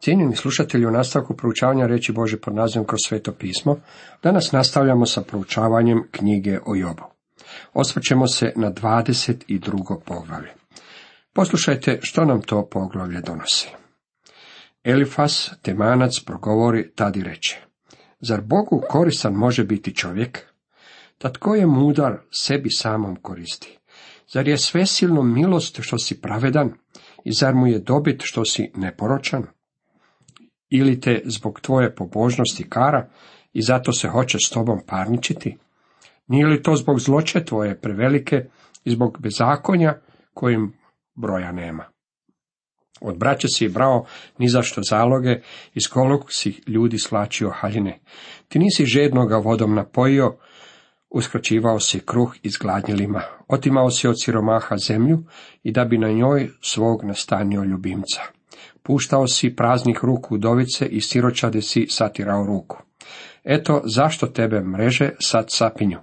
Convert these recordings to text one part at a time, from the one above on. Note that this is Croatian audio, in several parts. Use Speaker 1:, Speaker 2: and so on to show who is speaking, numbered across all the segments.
Speaker 1: Cijenjeni slušatelji u nastavku proučavanja reći Bože pod nazivom kroz sveto pismo, danas nastavljamo sa proučavanjem knjige o Jobu. Osvrćemo se na 22. poglavlje. Poslušajte što nam to poglavlje donosi. Elifas, temanac, progovori tad i reče. Zar Bogu koristan može biti čovjek? Tad tko je mudar sebi samom koristi? Zar je svesilno milost što si pravedan? I zar mu je dobit što si neporočan? Ili te zbog tvoje pobožnosti kara i zato se hoće s tobom parničiti? Nije li to zbog zloće tvoje prevelike i zbog bezakonja kojim broja nema? Od braća si brao ni zašto zaloge, iz kolog si ljudi slačio haljine. Ti nisi žednoga vodom napojio, uskraćivao si kruh izgladnjelima, otimao si od siromaha zemlju i da bi na njoj svog nastanio ljubimca. Puštao si praznih ruku udovice i siročade si satirao ruku. Eto, zašto tebe mreže sad sapinju?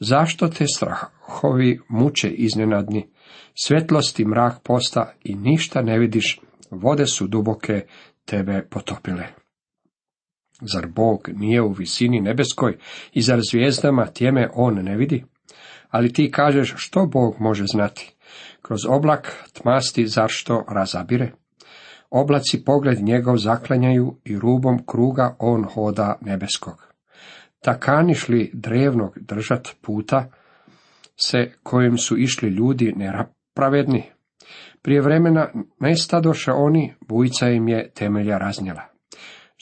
Speaker 1: Zašto te strahovi muče iznenadni? Svjetlosti mrak posta i ništa ne vidiš, vode su duboke tebe potopile. Zar Bog nije u visini nebeskoj i zar zvijezdama tjeme on ne vidi? Ali ti kažeš što Bog može znati? Kroz oblak tmasti zar što razabire? Oblaci pogled njegov zaklanjaju i rubom kruga on hoda nebeskog. Takaniš li drevnog držat puta, se kojim su išli ljudi nerapravedni? Prije vremena nestadoše oni, bujca im je temelja raznjela.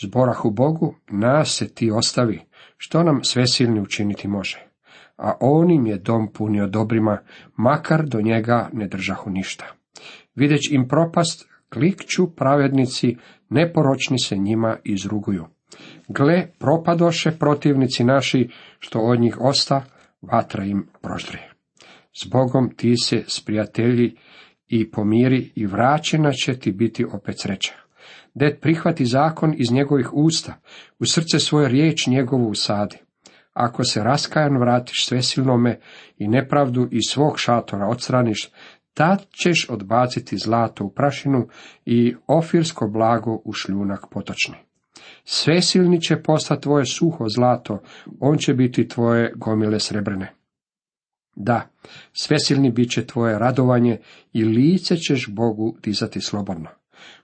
Speaker 1: Zborahu Bogu, nas se ti ostavi, što nam svesilni učiniti može. A on im je dom punio dobrima, makar do njega ne držahu ništa. Videć im propast, klikću pravednici, neporočni se njima izruguju. Gle, propadoše protivnici naši, što od njih osta, vatra im proždre. Zbogom ti se sprijatelji i pomiri i vraćena će ti biti opet sreća. Det prihvati zakon iz njegovih usta, u srce svoje riječ njegovu usadi. Ako se raskajan vratiš svesilnome i nepravdu iz svog šatora odstraniš, tad ćeš odbaciti zlato u prašinu i ofirsko blago u šljunak potočni. Svesilni će postati tvoje suho zlato, on će biti tvoje gomile srebrne. Da, svesilni bit će tvoje radovanje i lice ćeš Bogu dizati slobodno.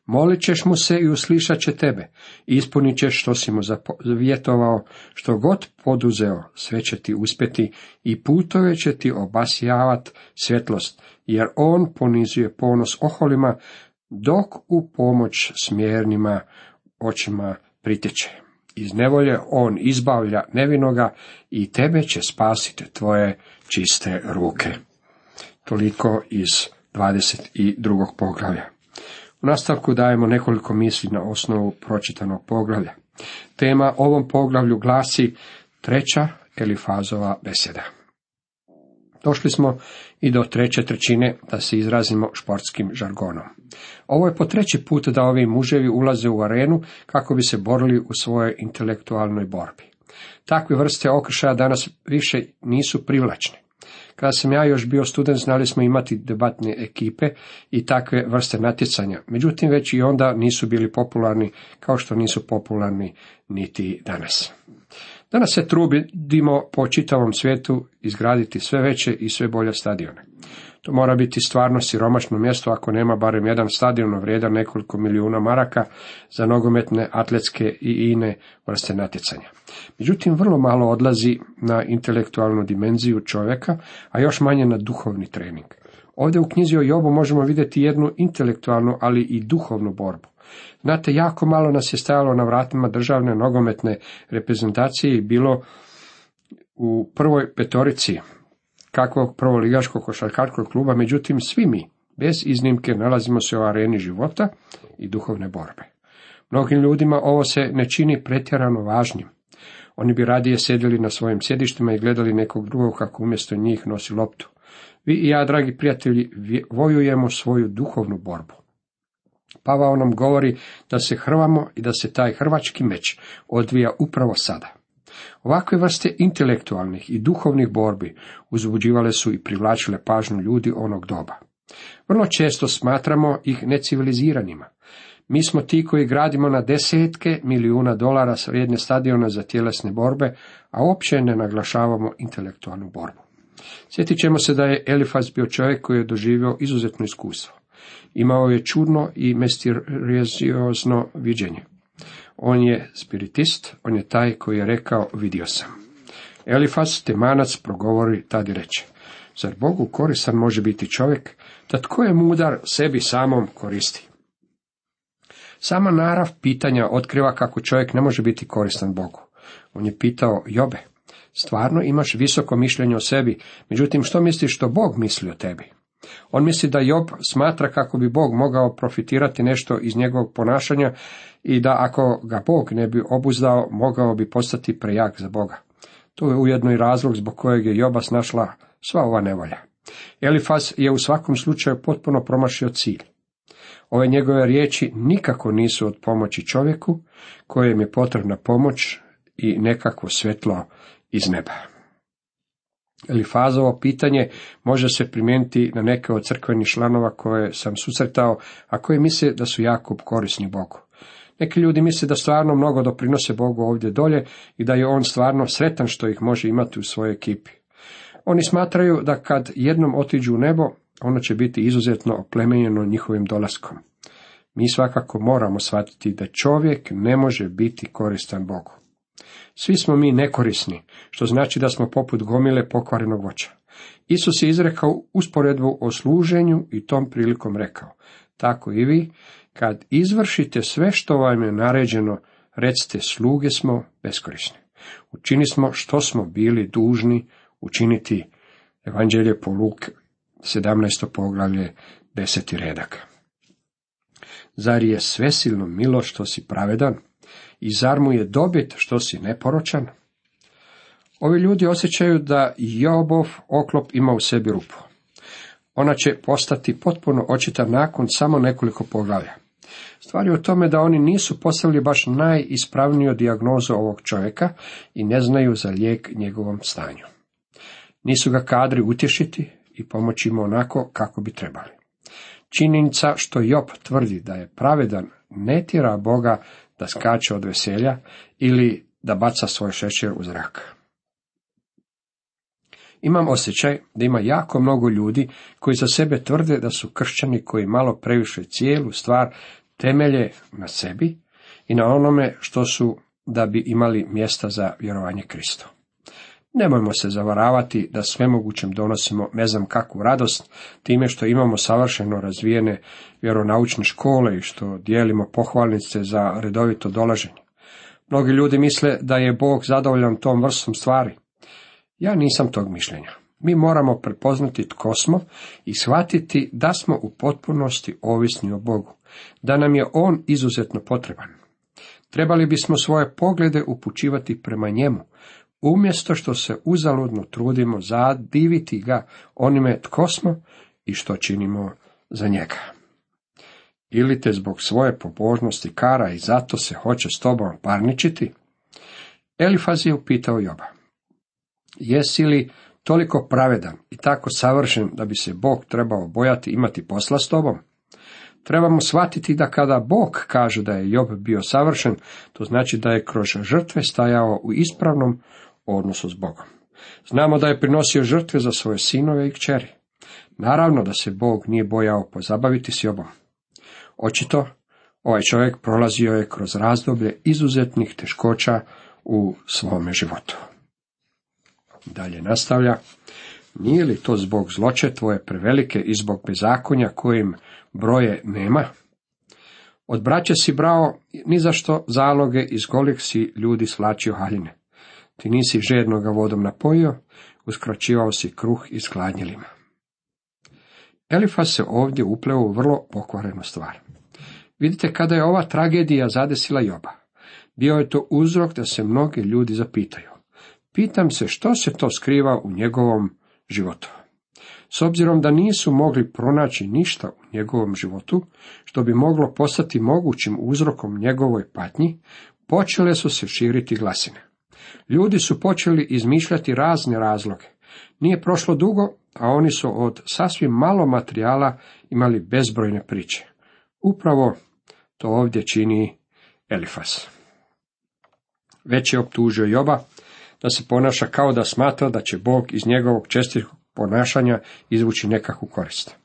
Speaker 1: Molit ćeš mu se i uslišat će tebe, ispunit ćeš što si mu zavjetovao, što god poduzeo, sve će ti uspjeti i putove će ti obasjavat svjetlost, jer on ponizuje ponos oholima, dok u pomoć smjernima očima pritječe. Iz nevolje on izbavlja nevinoga i tebe će spasiti tvoje čiste ruke. Toliko iz 22. poglavlja. U nastavku dajemo nekoliko misli na osnovu pročitanog poglavlja. Tema ovom poglavlju glasi treća Elifazova beseda. Došli smo i do treće trećine, da se izrazimo športskim žargonom. Ovo je po treći put da ovi muževi ulaze u arenu kako bi se borili u svojoj intelektualnoj borbi. Takve vrste okršaja danas više nisu privlačne. Kada sam ja još bio student, znali smo imati debatne ekipe i takve vrste natjecanja. Međutim, već i onda nisu bili popularni kao što nisu popularni niti danas. Danas se trudimo po čitavom svijetu izgraditi sve veće i sve bolje stadione. To mora biti stvarno siromašno mjesto ako nema barem jedan stadion vrijedan nekoliko milijuna maraka za nogometne, atletske i ine vrste natjecanja. Međutim, vrlo malo odlazi na intelektualnu dimenziju čovjeka, a još manje na duhovni trening. Ovdje u knjizi o Jobu možemo vidjeti jednu intelektualnu, ali i duhovnu borbu. Znate, jako malo nas je stajalo na vratima državne nogometne reprezentacije i bilo u prvoj petorici kakvog prvoligaškog košarkaškog kluba, međutim svi mi, bez iznimke, nalazimo se u areni života i duhovne borbe. Mnogim ljudima ovo se ne čini pretjerano važnim. Oni bi radije sjedili na svojim sjedištima i gledali nekog drugog kako umjesto njih nosi loptu. Vi i ja, dragi prijatelji, vojujemo svoju duhovnu borbu. Pavao nam govori da se hrvamo i da se taj hrvački meč odvija upravo sada. Ovakve vrste intelektualnih i duhovnih borbi uzbuđivale su i privlačile pažnju ljudi onog doba. Vrlo često smatramo ih neciviliziranima. Mi smo ti koji gradimo na desetke milijuna dolara vrijedne stadione za tjelesne borbe, a uopće ne naglašavamo intelektualnu borbu. Sjetit ćemo se da je Elifaz bio čovjek koji je doživio izuzetno iskustvo. Imao je čudno i misteriozno viđenje. On je spiritist, on je taj koji je rekao vidio sam. Elifas temanac progovori tad i reče. Zar Bogu koristan može biti čovjek, da tko je mudar sebi samom koristi? Sama narav pitanja otkriva kako čovjek ne može biti koristan Bogu. On je pitao Jobe, stvarno imaš visoko mišljenje o sebi, međutim što misliš što Bog misli o tebi? On misli da Job smatra kako bi Bog mogao profitirati nešto iz njegovog ponašanja i da ako ga Bog ne bi obuzdao, mogao bi postati prejak za Boga. To je ujedno i razlog zbog kojeg je Joba snašla sva ova nevolja. Elifas je u svakom slučaju potpuno promašio cilj. Ove njegove riječi nikako nisu od pomoći čovjeku, kojem je potrebna pomoć i nekakvo svjetlo iz neba. Elifazovo pitanje može se primijeniti na neke od crkvenih članova koje sam susretao, a koji misle da su jako korisni Bogu. Neki ljudi misle da stvarno mnogo doprinose Bogu ovdje dolje i da je on stvarno sretan što ih može imati u svojoj ekipi. Oni smatraju da kad jednom otiđu u nebo, ono će biti izuzetno oplemenjeno njihovim dolaskom. Mi svakako moramo shvatiti da čovjek ne može biti koristan Bogu. Svi smo mi nekorisni, što znači da smo poput gomile pokvarenog voća. Isus je izrekao usporedbu o služenju i tom prilikom rekao, tako i vi, kad izvršite sve što vam je naređeno, recite sluge smo beskorisni. Učini smo što smo bili dužni učiniti. Evanđelje po Luk, 17. poglavlje, 10. redak. Zar je svesilno milo što si pravedan? I zar mu je dobit što si neporočan? Ovi ljudi osjećaju da Jobov oklop ima u sebi rupu. Ona će postati potpuno očita nakon samo nekoliko poglavlja. Stvar je u tome da oni nisu postavili baš najispravniju dijagnozu ovog čovjeka i ne znaju za lijek njegovom stanju. Nisu ga kadri utješiti i pomoći mu onako kako bi trebali. Činjenica što Job tvrdi da je pravedan ne tjera Boga da skače od veselja ili da baca svoj šećer u zrak. Imam osjećaj da ima jako mnogo ljudi koji za sebe tvrde da su kršćani koji malo previše cijelu stvar temelje na sebi i na onome što su da bi imali mjesta za vjerovanje Kristo. Nemojmo se zavaravati da svemogućem donosimo ne znam kakvu radost time što imamo savršeno razvijene vjeronaučne škole i što dijelimo pohvalnice za redovito dolaženje. Mnogi ljudi misle da je Bog zadovoljan tom vrstom stvari. Ja nisam tog mišljenja. Mi moramo prepoznati tko smo i shvatiti da smo u potpunosti ovisni o Bogu, da nam je On izuzetno potreban. Trebali bismo svoje poglede upućivati prema njemu, umjesto što se uzaludno trudimo zadiviti ga onime tko smo i što činimo za njega. Ili te zbog svoje pobožnosti kara i zato se hoće s tobom parničiti? Elifaz je upitao Joba. Jesi li toliko pravedan i tako savršen da bi se Bog trebao bojati imati posla s tobom? Trebamo shvatiti da kada Bog kaže da je Job bio savršen, to znači da je kroz žrtve stajao u ispravnom odnosu s Bogom. Znamo da je prinosio žrtve za svoje sinove i kćeri. Naravno da se Bog nije bojao pozabaviti s Jobom. Očito, ovaj čovjek prolazio je kroz razdoblje izuzetnih teškoća u svome životu. Dalje nastavlja, nije li to zbog zloće tvoje prevelike i zbog bezakonja kojim broje nema? Od braće si brao ni zašto zaloge iz golih si ljudi svlačio haljine. Ti nisi žedno ga vodom napojio, uskraćivao si kruh i skladnjelima. Elifas se ovdje upleo u vrlo pokvarenu stvar. Vidite, kada je ova tragedija zadesila Joba, bio je to uzrok da se mnogi ljudi zapitaju. Pitam se što se to skriva u njegovom životu. S obzirom da nisu mogli pronaći ništa u njegovom životu, što bi moglo postati mogućim uzrokom njegovoj patnji, počele su se širiti glasine. Ljudi su počeli izmišljati razne razloge. Nije prošlo dugo, a oni su od sasvim malo materijala imali bezbrojne priče. Upravo To ovdje čini Elifas. Već je optužio Joba da se ponaša kao da smatra da će Bog iz njegovog čestitog ponašanja izvući nekakvu korist.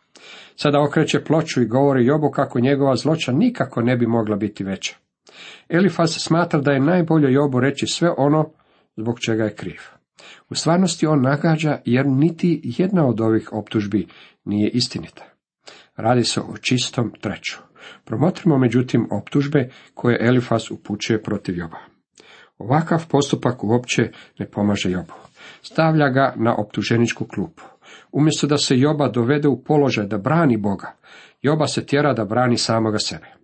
Speaker 1: Sada okreće ploču i govori Jobu kako njegova zloća nikako ne bi mogla biti veća. Elifaz smatra da je najbolje Jobu reći sve ono zbog čega je kriv. U stvarnosti on nagađa jer niti jedna od ovih optužbi nije istinita. Radi se o čistom treću. Promotrimo međutim optužbe koje Elifas upućuje protiv Joba. Ovakav postupak uopće ne pomaže Jobu. Stavlja ga na optuženičku klupu. Umjesto da se Joba dovede u položaj da brani Boga, Joba se tjera da brani samoga sebe.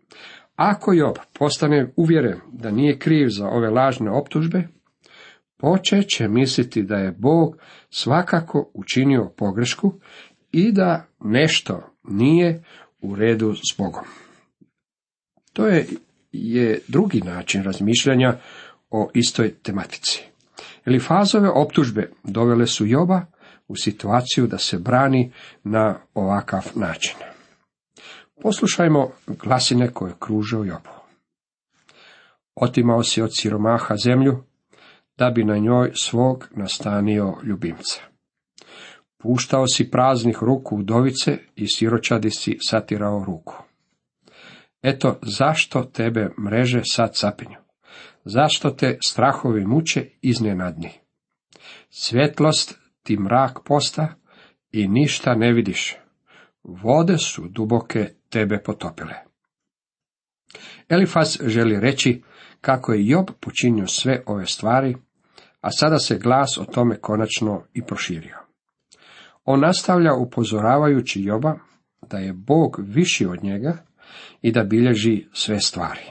Speaker 1: Ako Job postane uvjeren da nije kriv za ove lažne optužbe, počet će misliti da je Bog svakako učinio pogrešku i da nešto nije u redu s Bogom. To je, je drugi način razmišljanja o istoj tematici. Elifazove optužbe dovele su Joba u situaciju da se brani na ovakav način. Poslušajmo glasine koje kruže u Jobu. Otimao si od siromaha zemlju, da bi na njoj svog nastanio ljubimca. Puštao si praznih ruku udovice i siročadi si satirao ruku. Eto, zašto tebe mreže sad sapinju? Zašto te strahovi muče iznenadnji? Svjetlost ti mrak posta i ništa ne vidiš. Vode su duboke tebe potopile. Elifas želi reći kako je Job počinio sve ove stvari, a sada se glas o tome konačno i proširio. On nastavlja upozoravajući Joba da je Bog viši od njega i da bilježi sve stvari.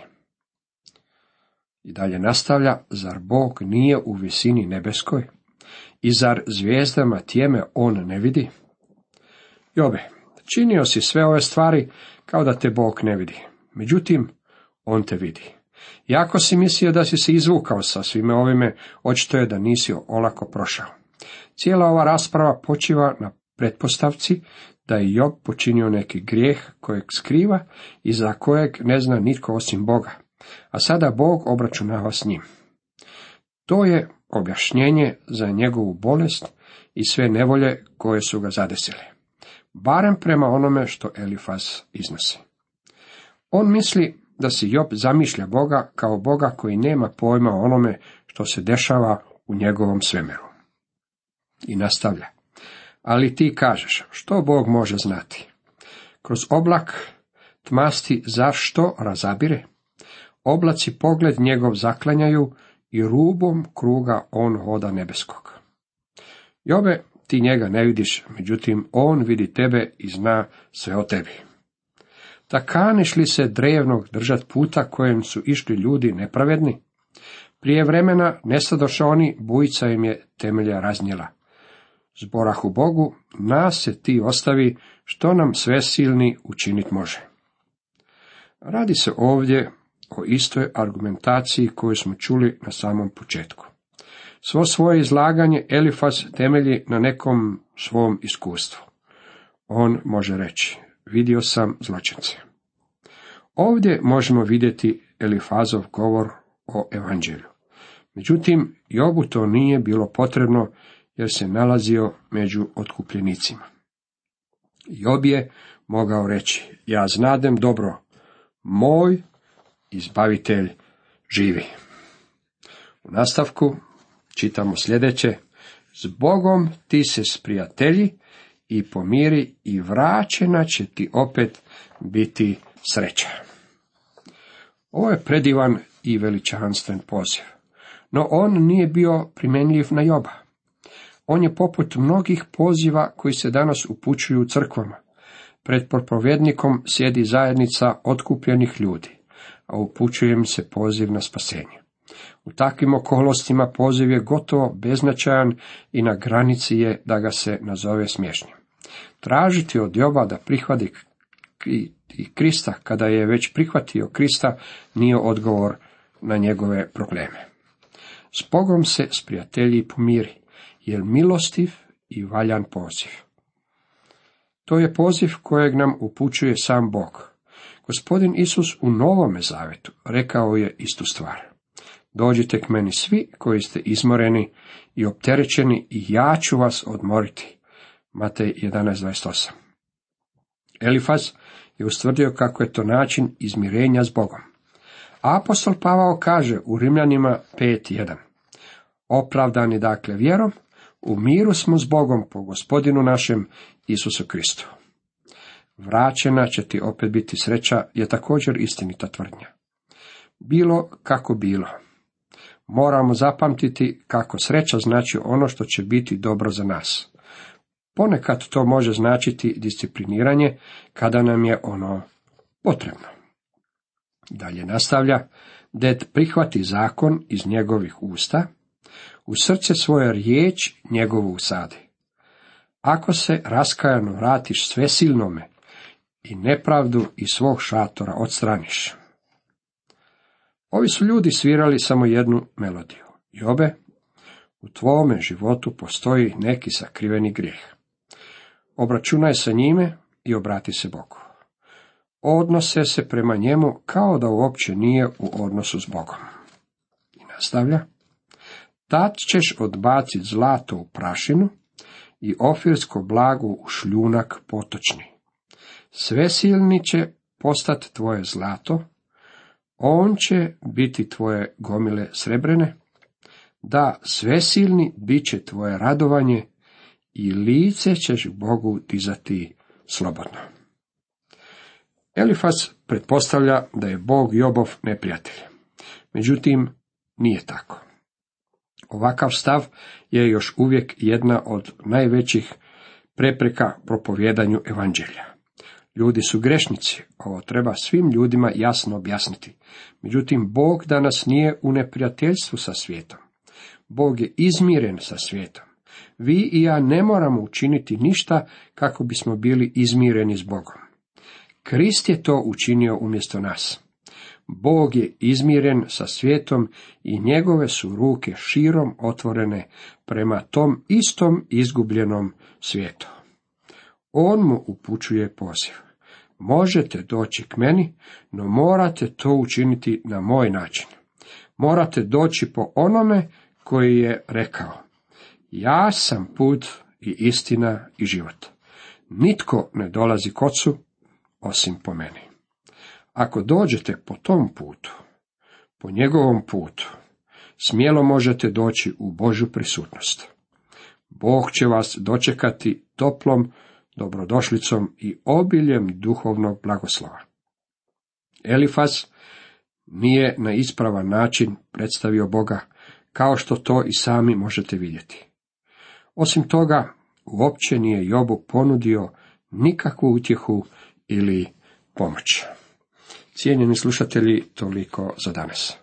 Speaker 1: I dalje nastavlja, zar Bog nije u visini nebeskoj? I zar zvijezdama tijeme on ne vidi? Jobe, činio si sve ove stvari kao da te Bog ne vidi. Međutim, on te vidi. Jako si mislio da si se izvukao sa svime ovime, očito je da nisi olako prošao. Cijela ova rasprava počiva na pretpostavci da je Job počinio neki grijeh kojeg skriva i za kojeg ne zna nitko osim Boga, a sada Bog obračunava s njim. To je objašnjenje za njegovu bolest i sve nevolje koje su ga zadesile. Barem prema onome što Elifas iznosi. On misli da si Job zamišlja Boga kao Boga koji nema pojma o onome što se dešava u njegovom svemiru. I nastavlja. Ali ti kažeš, što Bog može znati? Kroz oblak tmasti zašto razabire? Oblaci pogled njegov zaklanjaju i rubom kruga on hoda nebeskog. Jobe, ti njega ne vidiš, međutim on vidi tebe i zna sve o tebi. Da kaniš li se drevnog držat puta kojem su išli ljudi nepravedni? Prije vremena nesadoše oni, bujica im je temelja raznjela. Zborahu Bogu, nas se ti ostavi, što nam sve silni učinit može. Radi se ovdje o istoj argumentaciji koju smo čuli na samom početku. Svo svoje izlaganje Elifas temelji na nekom svom iskustvu. On može reći, vidio sam zločince. Ovdje možemo vidjeti Elifazov govor o evanđelju. Međutim, Jobu to nije bilo potrebno jer se nalazio među otkupljenicima. Job je mogao reći, ja znadem dobro, moj izbavitelj živi. U nastavku čitamo sljedeće, s Bogom ti se sprijatelji i pomiri i vraćena će ti opet biti sreća. Ovo je predivan i veličanstven poziv, no on nije bio primjenjiv na Joba. On je poput mnogih poziva koji se danas upućuju u crkvama. Pred propovjednikom sjedi zajednica otkupljenih ljudi, a upućuje se poziv na spasenje. U takvim okolnostima poziv je gotovo beznačajan i na granici je da ga se nazove smiješnim. Tražiti od Joba da prihvati i Krista, kada je već prihvatio Krista, nije odgovor na njegove probleme. S Bogom se s prijatelji pomiri, jer milostiv i valjan poziv. To je poziv kojeg nam upućuje sam Bog. Gospodin Isus u Novome Zavetu rekao je istu stvar. Dođite k meni svi koji ste izmoreni i opterećeni i ja ću vas odmoriti. Matej 11.28 Elifaz je ustvrdio kako je to način izmirenja s Bogom. Apostol Pavao kaže u Rimljanima 5.1 Opravdani dakle vjerom, u miru smo s Bogom po gospodinu našem Isusu Kristu. Vraćena će ti opet biti sreća je također istinita tvrdnja. Bilo kako bilo. Moramo zapamtiti kako sreća znači ono što će biti dobro za nas. Ponekad to može značiti discipliniranje kada nam je ono potrebno. Dalje nastavlja, ded prihvati zakon iz njegovih usta, u srce svoje riječ njegovu usadi. Ako se raskajano vratiš svesilnome i nepravdu iz svog šatora odstraniš. Ovi su ljudi svirali samo jednu melodiju. Jobe, u tvome životu postoji neki sakriveni grijeh. Obračunaj sa njime i obrati se Bogu. Odnose se prema njemu kao da uopće nije u odnosu s Bogom. I nastavlja. Tad ćeš odbaciti zlato u prašinu i ofirsko blago u šljunak potočni. Svesilni će postati tvoje zlato, on će biti tvoje gomile srebrene, da svesilni bit će tvoje radovanje i lice ćeš Bogu dizati slobodno. Elifas pretpostavlja da je Bog Jobov neprijatelj. Međutim, nije tako. Ovakav stav je još uvijek jedna od najvećih prepreka propovjedanju evanđelja. Ljudi su grešnici, ovo treba svim ljudima jasno objasniti. Međutim, Bog danas nije u neprijateljstvu sa svijetom. Bog je izmiren sa svijetom. Vi i ja ne moramo učiniti ništa kako bismo bili izmireni s Bogom. Krist je to učinio umjesto nas. Bog je izmiren sa svijetom i njegove su ruke širom otvorene prema tom istom izgubljenom svijetu. On mu upućuje poziv. Možete doći k meni, no morate to učiniti na moj način. Morate doći po onome koji je rekao. Ja sam put i istina i život. Nitko ne dolazi k ocu osim po meni. Ako dođete po tom putu, po njegovom putu, smjelo možete doći u Božju prisutnost. Bog će vas dočekati toplom dobrodošlicom i obiljem duhovnog blagoslova. Elifas nije na ispravan način predstavio Boga, kao što to i sami možete vidjeti. Osim toga, uopće nije Jobu ponudio nikakvu utjehu ili pomoć. Cijenjeni slušatelji, toliko za danas.